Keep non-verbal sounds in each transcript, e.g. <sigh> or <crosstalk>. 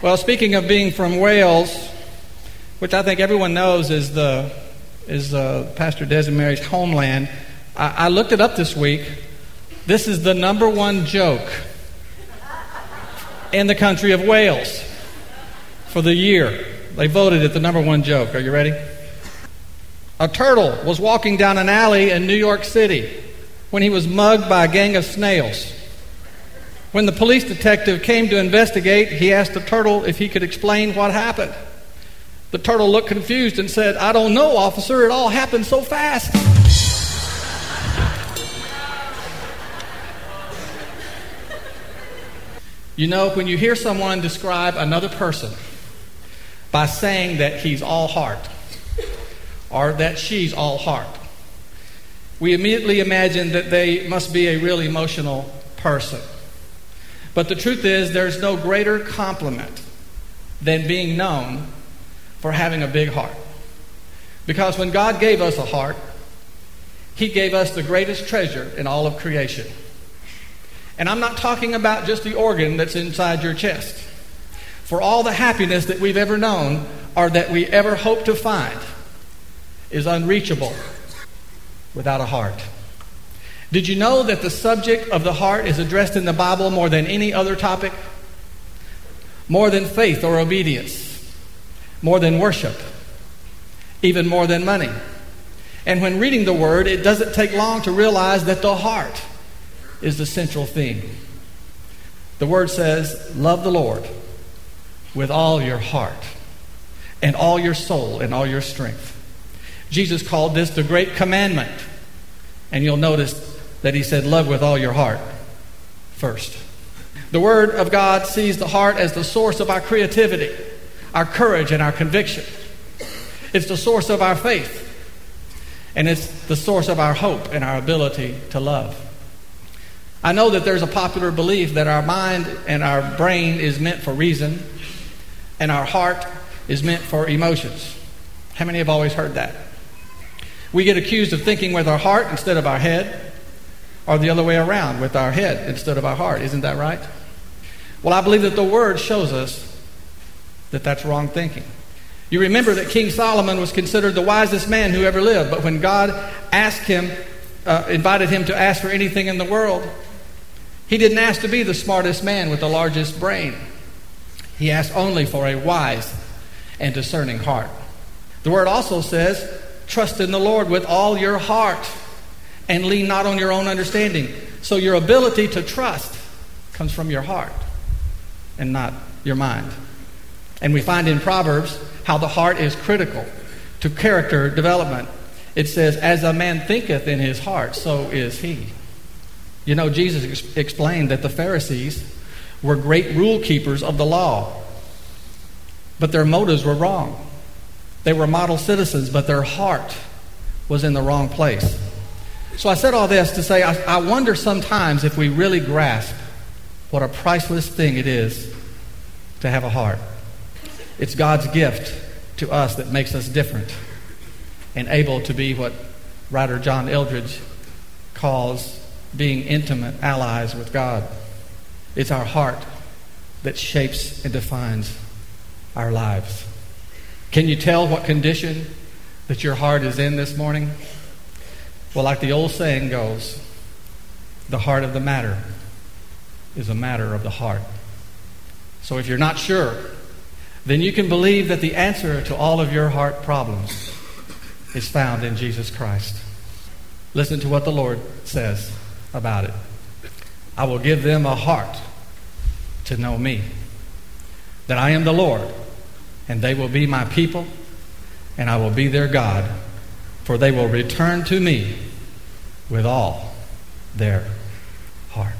Well, speaking of being from Wales, which I think everyone knows is the is uh, Pastor Mary's homeland, I, I looked it up this week. This is the number one joke in the country of Wales for the year. They voted it the number one joke. Are you ready? A turtle was walking down an alley in New York City when he was mugged by a gang of snails. When the police detective came to investigate, he asked the turtle if he could explain what happened. The turtle looked confused and said, I don't know, officer. It all happened so fast. You know, when you hear someone describe another person by saying that he's all heart or that she's all heart, we immediately imagine that they must be a really emotional person. But the truth is, there's no greater compliment than being known for having a big heart. Because when God gave us a heart, He gave us the greatest treasure in all of creation. And I'm not talking about just the organ that's inside your chest. For all the happiness that we've ever known or that we ever hope to find is unreachable without a heart. Did you know that the subject of the heart is addressed in the Bible more than any other topic? More than faith or obedience, more than worship, even more than money. And when reading the Word, it doesn't take long to realize that the heart is the central theme. The Word says, Love the Lord with all your heart, and all your soul, and all your strength. Jesus called this the great commandment. And you'll notice that he said, Love with all your heart first. The Word of God sees the heart as the source of our creativity, our courage, and our conviction. It's the source of our faith, and it's the source of our hope and our ability to love. I know that there's a popular belief that our mind and our brain is meant for reason, and our heart is meant for emotions. How many have always heard that? We get accused of thinking with our heart instead of our head or the other way around with our head instead of our heart. Isn't that right? Well, I believe that the Word shows us that that's wrong thinking. You remember that King Solomon was considered the wisest man who ever lived, but when God asked him, uh, invited him to ask for anything in the world, he didn't ask to be the smartest man with the largest brain. He asked only for a wise and discerning heart. The Word also says, trust in the Lord with all your heart and lean not on your own understanding. So your ability to trust comes from your heart and not your mind. And we find in Proverbs how the heart is critical to character development. It says, As a man thinketh in his heart, so is he. You know, Jesus ex- explained that the Pharisees were great rule keepers of the law, but their motives were wrong. They were model citizens, but their heart was in the wrong place. So I said all this to say I, I wonder sometimes if we really grasp what a priceless thing it is to have a heart. It's God's gift to us that makes us different and able to be what writer John Eldredge calls being intimate allies with God. It's our heart that shapes and defines our lives. Can you tell what condition that your heart is in this morning? Well, like the old saying goes, the heart of the matter is a matter of the heart. So if you're not sure, then you can believe that the answer to all of your heart problems is found in Jesus Christ. Listen to what the Lord says about it. I will give them a heart to know me, that I am the Lord, and they will be my people, and I will be their God for they will return to me with all their heart.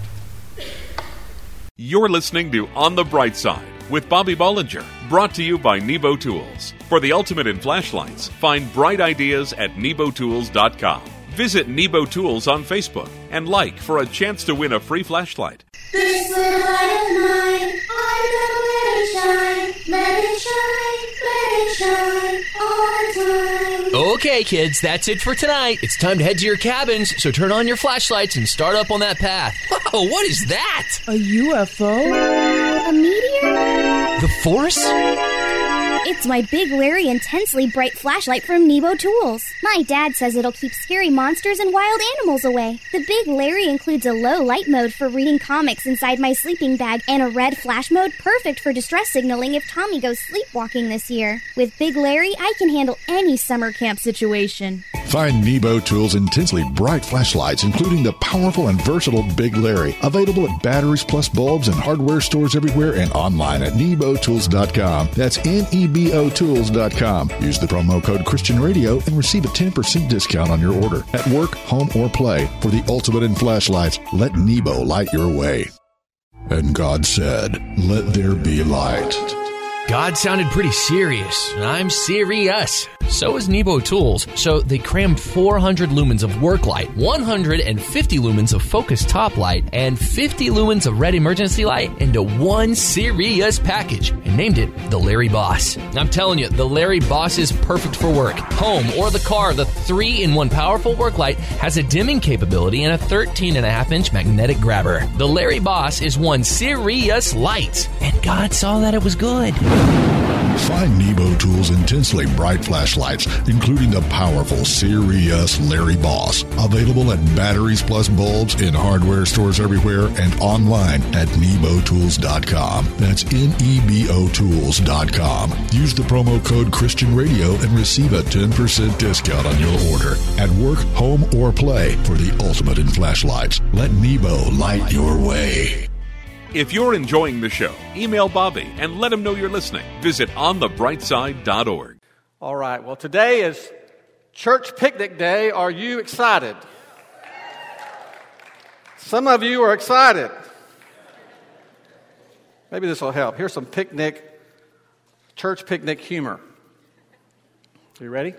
You're listening to On the Bright Side with Bobby Bollinger, brought to you by Nebo Tools. For the ultimate in flashlights, find bright ideas at nebotools.com. Visit Nebo Tools on Facebook and like for a chance to win a free flashlight. This little light of mine, I'm gonna let it shine, let it shine, Okay, kids, that's it for tonight. It's time to head to your cabins, so turn on your flashlights and start up on that path. Whoa, what is that? A UFO? A meteor? The Force? It's my Big Larry intensely bright flashlight from Nebo Tools. My dad says it'll keep scary monsters and wild animals away. The Big Larry includes a low light mode for reading comics inside my sleeping bag and a red flash mode perfect for distress signaling if Tommy goes sleepwalking this year. With Big Larry, I can handle any summer camp situation. Find Nebo Tools' intensely bright flashlights, including the powerful and versatile Big Larry, available at batteries plus bulbs and hardware stores everywhere and online at nebotools.com. That's N E B O Tools.com. Use the promo code Christian Radio and receive a 10% discount on your order at work, home, or play. For the ultimate in flashlights, let Nebo light your way. And God said, Let there be light. God sounded pretty serious. I'm serious. So is Nebo Tools. So they crammed 400 lumens of work light, 150 lumens of focus top light, and 50 lumens of red emergency light into one serious package and named it the Larry Boss. I'm telling you, the Larry Boss is perfect for work, home, or the car. The three in one powerful work light has a dimming capability and a 13 and a half inch magnetic grabber. The Larry Boss is one serious light, and God saw that it was good. Find Nebo Tools' intensely bright flashlights, including the powerful serious Larry Boss, available at batteries plus bulbs in hardware stores everywhere and online at nebotools.com. That's N E B O Tools.com. Use the promo code Christian Radio and receive a 10% discount on your order at work, home, or play for the ultimate in flashlights. Let Nebo light your way. If you're enjoying the show, email Bobby and let him know you're listening. Visit onthebrightside.org. All right, well, today is church picnic day. Are you excited? Some of you are excited. Maybe this will help. Here's some picnic, church picnic humor. Are you ready?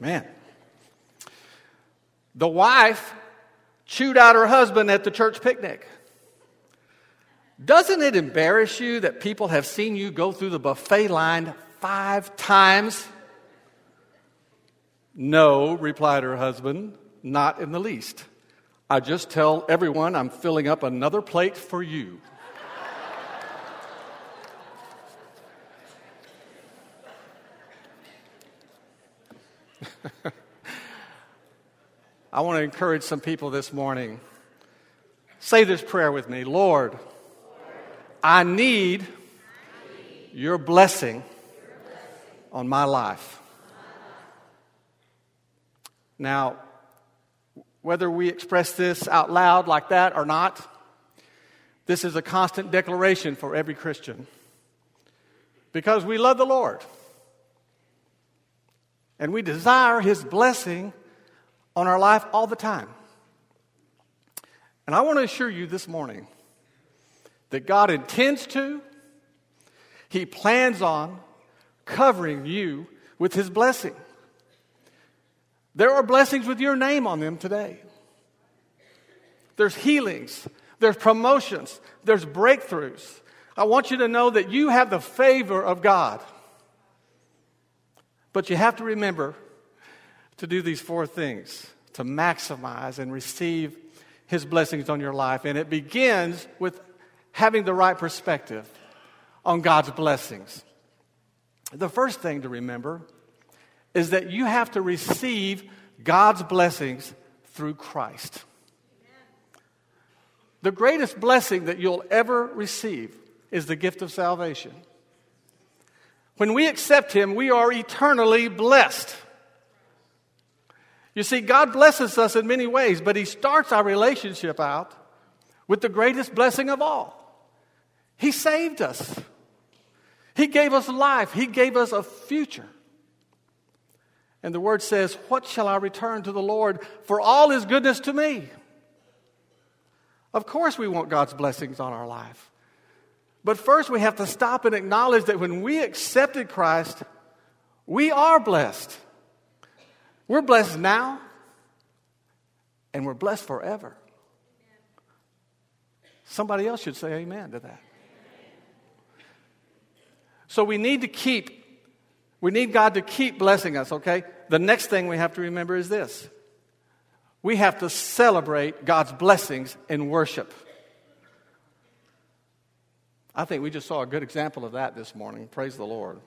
Man. The wife chewed out her husband at the church picnic. Doesn't it embarrass you that people have seen you go through the buffet line five times? No, replied her husband, not in the least. I just tell everyone I'm filling up another plate for you. <laughs> I want to encourage some people this morning. Say this prayer with me Lord, I need your blessing on my life. Now, whether we express this out loud like that or not, this is a constant declaration for every Christian. Because we love the Lord and we desire His blessing on our life all the time. And I want to assure you this morning that God intends to, He plans on covering you with His blessing. There are blessings with your name on them today. There's healings, there's promotions, there's breakthroughs. I want you to know that you have the favor of God. But you have to remember to do these four things to maximize and receive His blessings on your life. And it begins with having the right perspective on God's blessings. The first thing to remember is that you have to receive God's blessings through Christ. The greatest blessing that you'll ever receive is the gift of salvation. When we accept Him, we are eternally blessed. You see, God blesses us in many ways, but He starts our relationship out with the greatest blessing of all. He saved us, He gave us life, He gave us a future. And the word says, What shall I return to the Lord for all His goodness to me? Of course, we want God's blessings on our life. But first, we have to stop and acknowledge that when we accepted Christ, we are blessed. We're blessed now, and we're blessed forever. Somebody else should say amen to that. So we need to keep, we need God to keep blessing us, okay? The next thing we have to remember is this we have to celebrate God's blessings in worship. I think we just saw a good example of that this morning. Praise the Lord.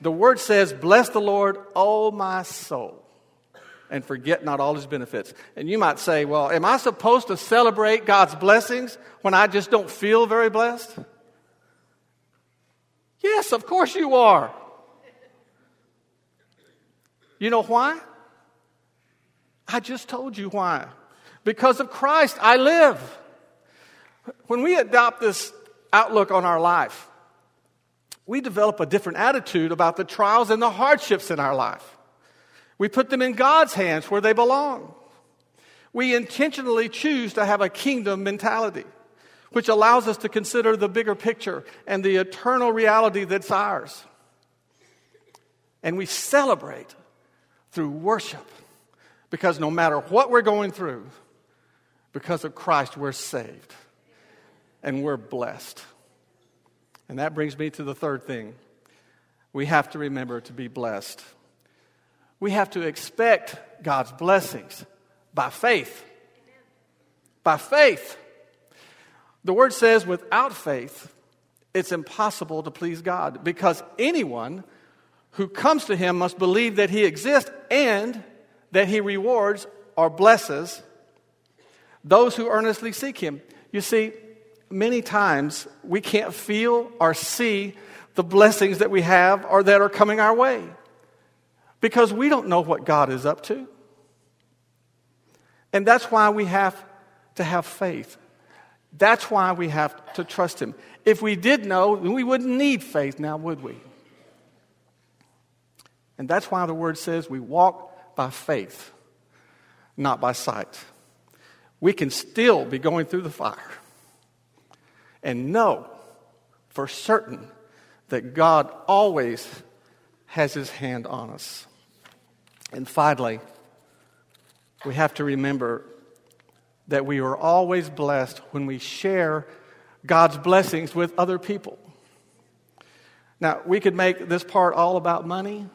The word says, Bless the Lord, O my soul, and forget not all his benefits. And you might say, Well, am I supposed to celebrate God's blessings when I just don't feel very blessed? Yes, of course you are. You know why? I just told you why. Because of Christ, I live. When we adopt this outlook on our life, we develop a different attitude about the trials and the hardships in our life. We put them in God's hands where they belong. We intentionally choose to have a kingdom mentality, which allows us to consider the bigger picture and the eternal reality that's ours. And we celebrate through worship because no matter what we're going through, because of Christ, we're saved and we're blessed. And that brings me to the third thing. We have to remember to be blessed. We have to expect God's blessings by faith. By faith. The word says, without faith, it's impossible to please God because anyone who comes to Him must believe that He exists and that He rewards or blesses those who earnestly seek Him. You see, many times we can't feel or see the blessings that we have or that are coming our way because we don't know what God is up to. And that's why we have to have faith. That's why we have to trust Him. If we did know, we wouldn't need faith now, would we? And that's why the word says we walk by faith, not by sight. We can still be going through the fire and know for certain that God always has his hand on us. And finally, we have to remember that we are always blessed when we share God's blessings with other people. Now, we could make this part all about money.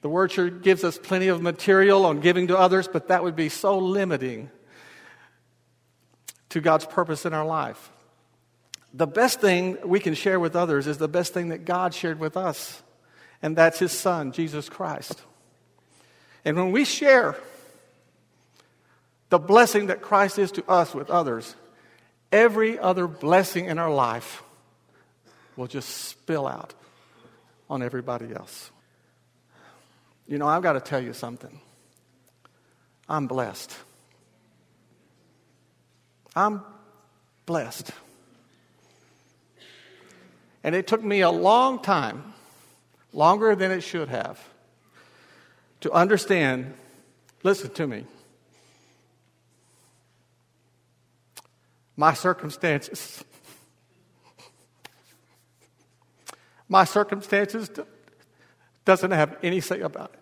The Word gives us plenty of material on giving to others, but that would be so limiting to God's purpose in our life. The best thing we can share with others is the best thing that God shared with us, and that's His Son, Jesus Christ. And when we share the blessing that Christ is to us with others, every other blessing in our life will just spill out on everybody else. You know, I've got to tell you something. I'm blessed. I'm blessed. And it took me a long time, longer than it should have, to understand listen to me. My circumstances. <laughs> My circumstances doesn't have any say about it.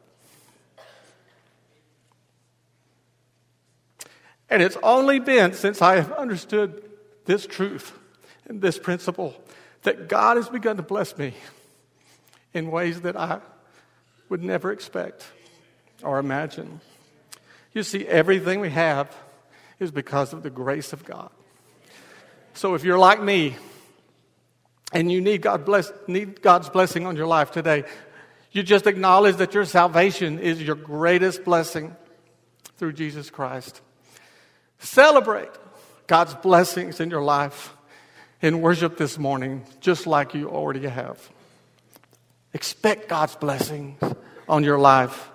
And it's only been since I have understood this truth and this principle that God has begun to bless me in ways that I would never expect or imagine. You see, everything we have is because of the grace of God. So if you're like me and you need, God bless, need God's blessing on your life today, you just acknowledge that your salvation is your greatest blessing through Jesus Christ. Celebrate God's blessings in your life in worship this morning, just like you already have. Expect God's blessings on your life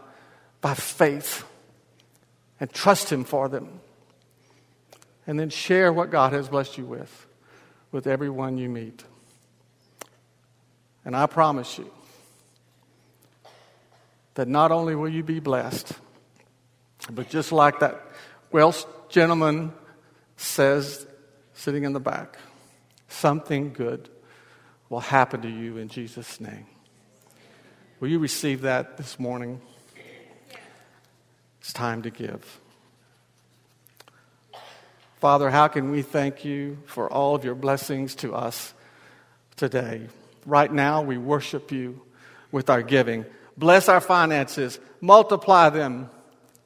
by faith and trust Him for them. And then share what God has blessed you with with everyone you meet. And I promise you that not only will you be blessed, but just like that Welsh gentleman says, sitting in the back, Something good will happen to you in Jesus' name. Will you receive that this morning? It's time to give. Father, how can we thank you for all of your blessings to us today? Right now, we worship you with our giving. Bless our finances, multiply them,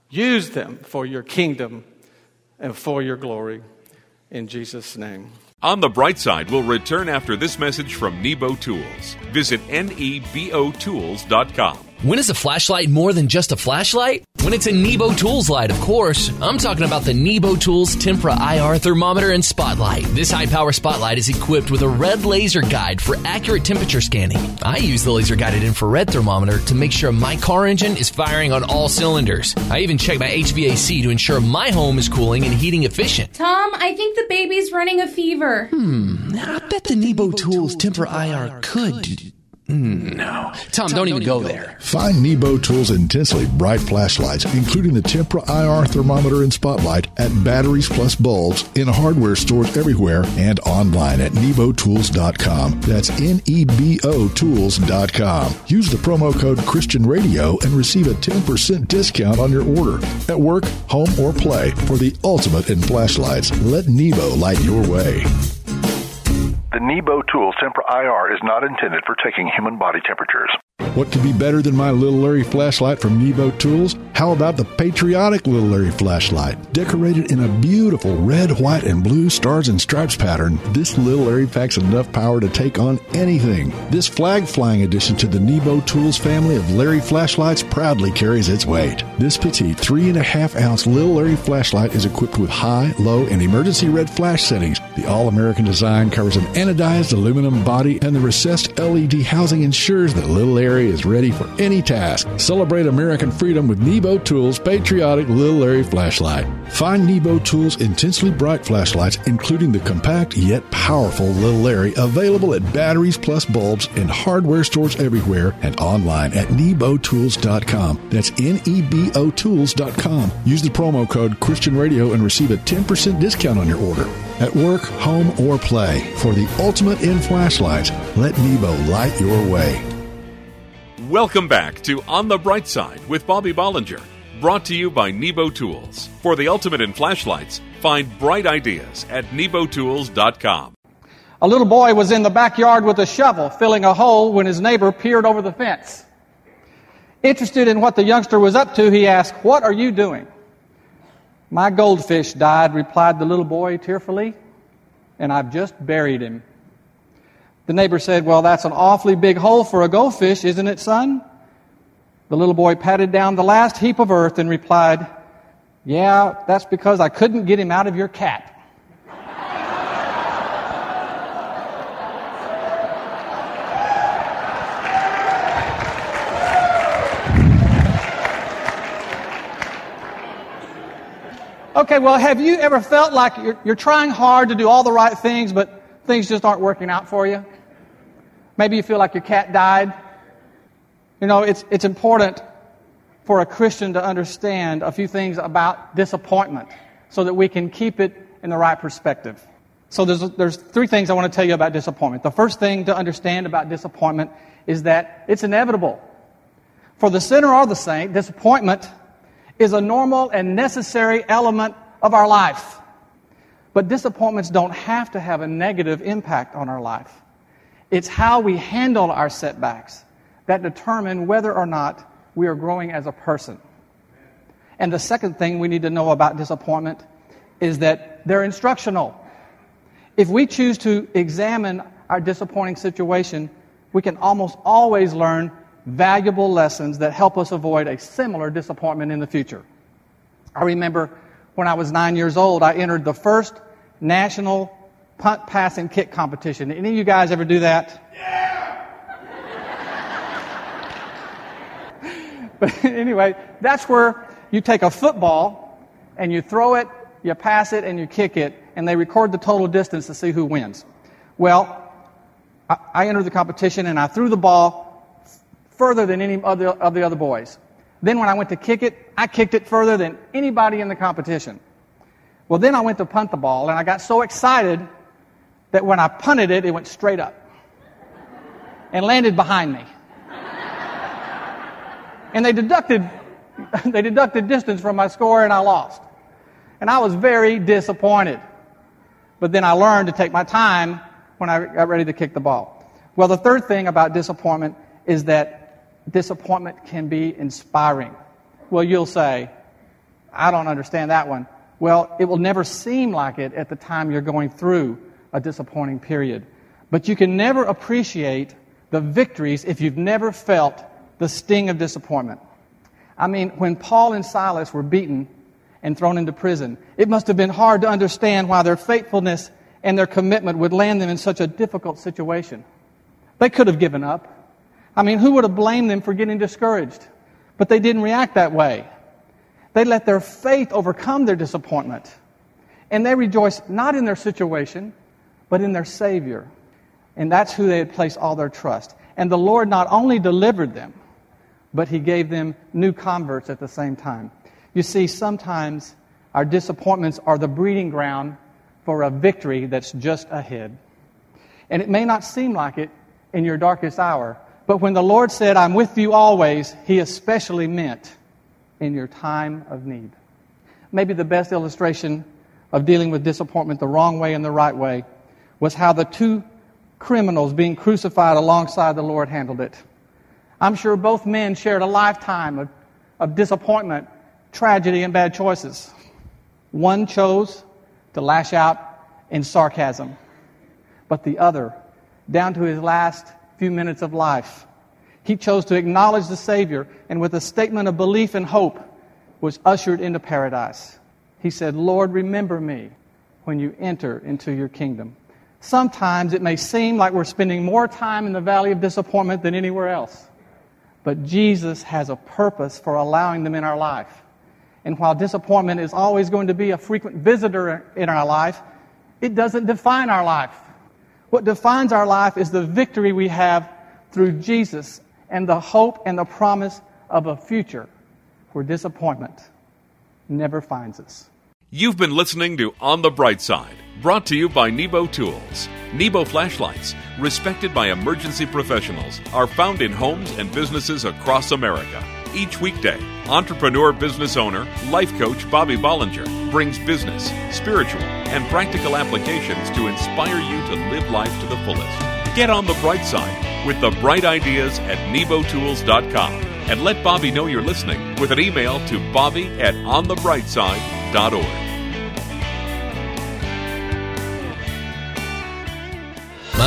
use them for your kingdom and for your glory. In Jesus' name. On the bright side, we'll return after this message from Nebo Tools. Visit nebotools.com. When is a flashlight more than just a flashlight? When it's a Nebo Tools light, of course. I'm talking about the Nebo Tools Tempra IR thermometer and spotlight. This high power spotlight is equipped with a red laser guide for accurate temperature scanning. I use the laser guided infrared thermometer to make sure my car engine is firing on all cylinders. I even check my HVAC to ensure my home is cooling and heating efficient. Tom, I think the baby's running a fever. Hmm, I bet the Nebo Tools Tempra IR could. Mm. No. Tom, don't even go there. Find Nebo Tools intensely bright flashlights, including the Tempra IR thermometer and spotlight, at Batteries Plus Bulbs in hardware stores everywhere and online at nebotools.com. That's N E B O Tools.com. Use the promo code Christian Radio and receive a 10% discount on your order. At work, home, or play, for the ultimate in flashlights, let Nebo light your way. The Nebo Tools Tempra IR is not intended for taking human body temperatures. What could be better than my Little Larry flashlight from Nebo Tools? How about the patriotic Little Larry flashlight? Decorated in a beautiful red, white, and blue stars and stripes pattern, this Little Larry packs enough power to take on anything. This flag flying addition to the Nebo Tools family of Larry flashlights proudly carries its weight. This petite 3.5 ounce Little Larry flashlight is equipped with high, low, and emergency red flash settings. The all American design covers an anodized aluminum body, and the recessed LED housing ensures that Little Larry is ready for any task. Celebrate American freedom with Nebo Tools patriotic Little Larry flashlight. Find Nebo Tools intensely bright flashlights, including the compact yet powerful Little Larry, available at Batteries Plus Bulbs in hardware stores everywhere and online at nebotools.com. That's N E B O Tools.com. Use the promo code Christian Radio and receive a 10% discount on your order. At work, home, or play, for the ultimate in flashlights, let Nebo light your way. Welcome back to On the Bright Side with Bobby Bollinger, brought to you by Nebo Tools. For the ultimate in flashlights, find bright ideas at nebotools.com. A little boy was in the backyard with a shovel filling a hole when his neighbor peered over the fence. Interested in what the youngster was up to, he asked, What are you doing? My goldfish died, replied the little boy tearfully, and I've just buried him. The neighbor said, Well, that's an awfully big hole for a goldfish, isn't it, son? The little boy patted down the last heap of earth and replied, Yeah, that's because I couldn't get him out of your cat. <laughs> Okay, well, have you ever felt like you're, you're trying hard to do all the right things, but things just aren't working out for you? Maybe you feel like your cat died. You know, it's, it's important for a Christian to understand a few things about disappointment so that we can keep it in the right perspective. So there's, there's three things I want to tell you about disappointment. The first thing to understand about disappointment is that it's inevitable. For the sinner or the saint, disappointment is a normal and necessary element of our life. But disappointments don't have to have a negative impact on our life. It's how we handle our setbacks that determine whether or not we are growing as a person. And the second thing we need to know about disappointment is that they're instructional. If we choose to examine our disappointing situation, we can almost always learn valuable lessons that help us avoid a similar disappointment in the future. I remember when I was nine years old, I entered the first national punt, pass, and kick competition. Any of you guys ever do that? Yeah! <laughs> but anyway, that's where you take a football and you throw it, you pass it, and you kick it, and they record the total distance to see who wins. Well, I, I entered the competition and I threw the ball further than any other of the other boys. Then when I went to kick it, I kicked it further than anybody in the competition. Well, then I went to punt the ball and I got so excited that when I punted it, it went straight up and landed behind me. And they deducted, <laughs> they deducted distance from my score and I lost. And I was very disappointed. But then I learned to take my time when I got ready to kick the ball. Well, the third thing about disappointment is that disappointment can be inspiring. Well, you'll say, I don't understand that one. Well, it will never seem like it at the time you're going through a disappointing period. But you can never appreciate the victories if you've never felt the sting of disappointment. I mean, when Paul and Silas were beaten and thrown into prison, it must have been hard to understand why their faithfulness and their commitment would land them in such a difficult situation. They could have given up. I mean, who would have blamed them for getting discouraged? But they didn't react that way. They let their faith overcome their disappointment. And they rejoiced not in their situation, but in their Savior. And that's who they had placed all their trust. And the Lord not only delivered them, but He gave them new converts at the same time. You see, sometimes our disappointments are the breeding ground for a victory that's just ahead. And it may not seem like it in your darkest hour, but when the Lord said, I'm with you always, He especially meant in your time of need. Maybe the best illustration of dealing with disappointment the wrong way and the right way was how the two criminals being crucified alongside the Lord handled it. I'm sure both men shared a lifetime of, of disappointment, tragedy, and bad choices. One chose to lash out in sarcasm, but the other, down to his last few minutes of life, he chose to acknowledge the Savior and with a statement of belief and hope was ushered into paradise. He said, Lord, remember me when you enter into your kingdom. Sometimes it may seem like we're spending more time in the valley of disappointment than anywhere else. But Jesus has a purpose for allowing them in our life. And while disappointment is always going to be a frequent visitor in our life, it doesn't define our life. What defines our life is the victory we have through Jesus and the hope and the promise of a future where disappointment never finds us. You've been listening to On the Bright Side, brought to you by Nebo Tools. Nebo flashlights, respected by emergency professionals, are found in homes and businesses across America. Each weekday, entrepreneur business owner, life coach Bobby Bollinger brings business, spiritual, and practical applications to inspire you to live life to the fullest. Get on the bright side with the bright ideas at nebotools.com and let Bobby know you're listening with an email to bobby at onthebrightside.org.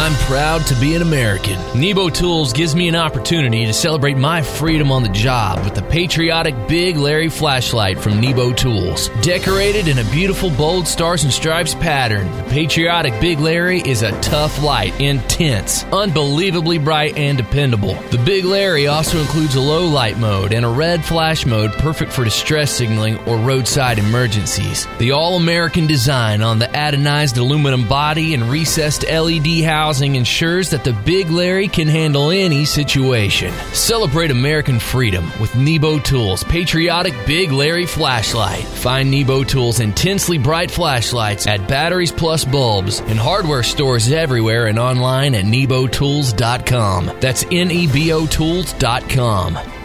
I'm proud to be an American. Nebo Tools gives me an opportunity to celebrate my freedom on the job with the patriotic Big Larry flashlight from Nebo Tools. Decorated in a beautiful bold stars and stripes pattern, the patriotic Big Larry is a tough light, intense, unbelievably bright, and dependable. The Big Larry also includes a low light mode and a red flash mode perfect for distress signaling or roadside emergencies. The all American design on the anodized aluminum body and recessed LED housing ensures that the Big Larry can handle any situation. Celebrate American freedom with Nebo Tools Patriotic Big Larry flashlight. Find Nebo Tools intensely bright flashlights at Batteries Plus Bulbs in hardware stores everywhere and online at nebotools.com. That's N E B O Tools.com.